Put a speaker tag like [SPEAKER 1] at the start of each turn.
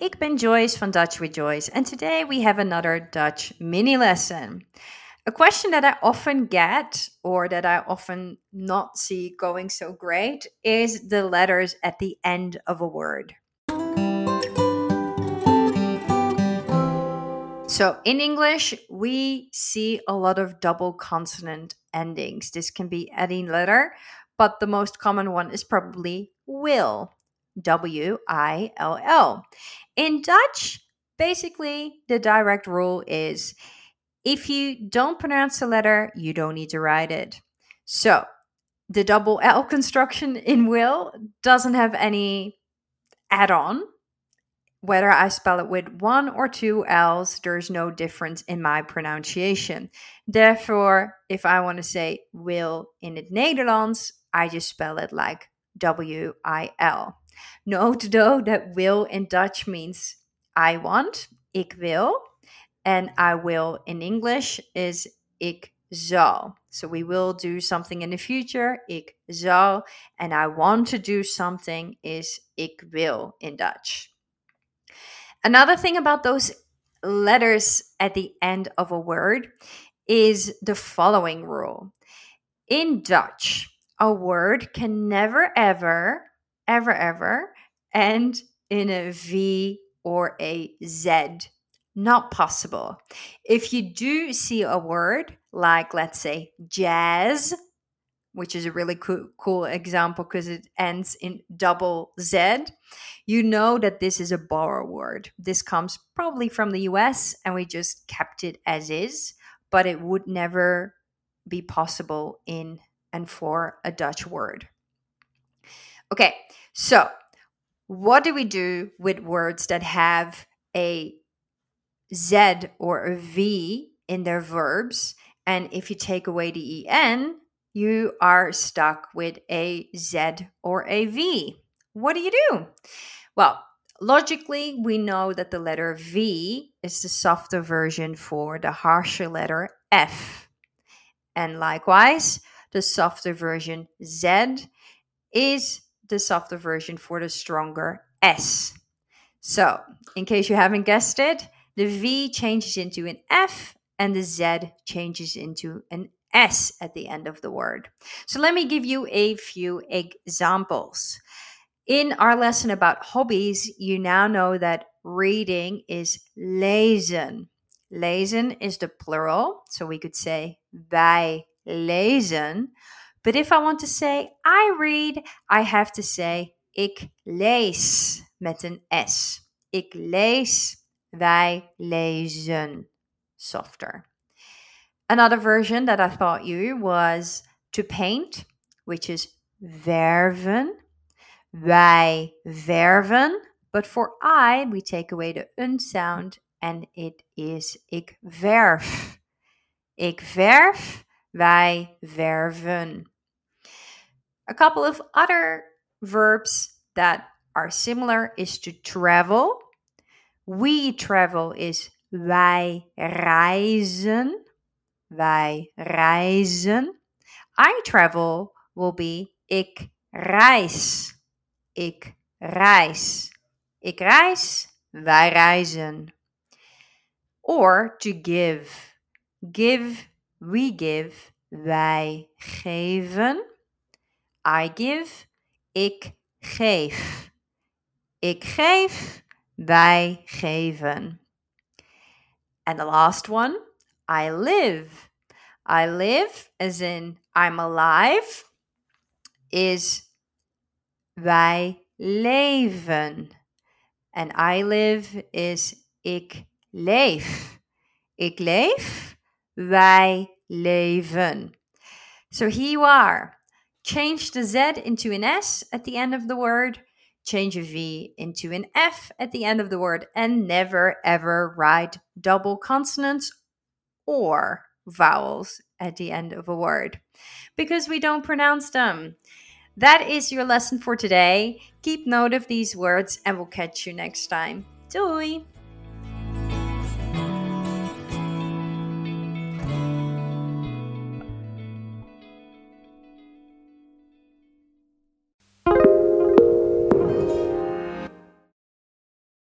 [SPEAKER 1] ik ben Joyce van Dutch with Joyce, and today we have another Dutch mini lesson. A question that I often get, or that I often not see going so great, is the letters at the end of a word. So, in English, we see a lot of double consonant endings. This can be any letter, but the most common one is probably will. W I L L. In Dutch, basically, the direct rule is if you don't pronounce the letter, you don't need to write it. So, the double L construction in will doesn't have any add on. Whether I spell it with one or two L's, there's no difference in my pronunciation. Therefore, if I want to say will in het Nederlands, I just spell it like W I L. Note though that will in Dutch means I want, ik wil, and I will in English is ik zal. So we will do something in the future, ik zal, and I want to do something is ik wil in Dutch. Another thing about those letters at the end of a word is the following rule. In Dutch, a word can never ever ever, ever end in a V or a Z. Not possible. If you do see a word like, let's say, jazz, which is a really cool, cool example because it ends in double Z, you know that this is a borrow word. This comes probably from the US and we just kept it as is, but it would never be possible in and for a Dutch word. Okay, so what do we do with words that have a Z or a V in their verbs? And if you take away the EN, you are stuck with a Z or a V. What do you do? Well, logically, we know that the letter V is the softer version for the harsher letter F. And likewise, the softer version Z is the softer version for the stronger S. So, in case you haven't guessed it, the V changes into an F and the Z changes into an S at the end of the word. So, let me give you a few examples. In our lesson about hobbies, you now know that reading is lezen. Lezen is the plural, so we could say wij lezen. But if I want to say I read, I have to say ik lees met een S. Ik lees, wij lezen. Softer. Another version that I thought you was to paint, which is verven. Wij verven. But for I, we take away the un sound and it is ik verf. Ik verf, wij verven. A couple of other verbs that are similar is to travel. We travel is wij reizen. Wij reizen. I travel will be ik reis. Ik reis. Ik reis. Wij reizen. Or to give. Give, we give. Wij geven. I give. Ik geef. Ik geef. Wij geven. And the last one, I live. I live, as in I'm alive, is wij leven. And I live is ik leef. Ik leef, wij leven. So here you are. Change the Z into an S at the end of the word, change a V into an F at the end of the word, and never ever write double consonants or vowels at the end of a word because we don't pronounce them. That is your lesson for today. Keep note of these words and we'll catch you next time. Doei!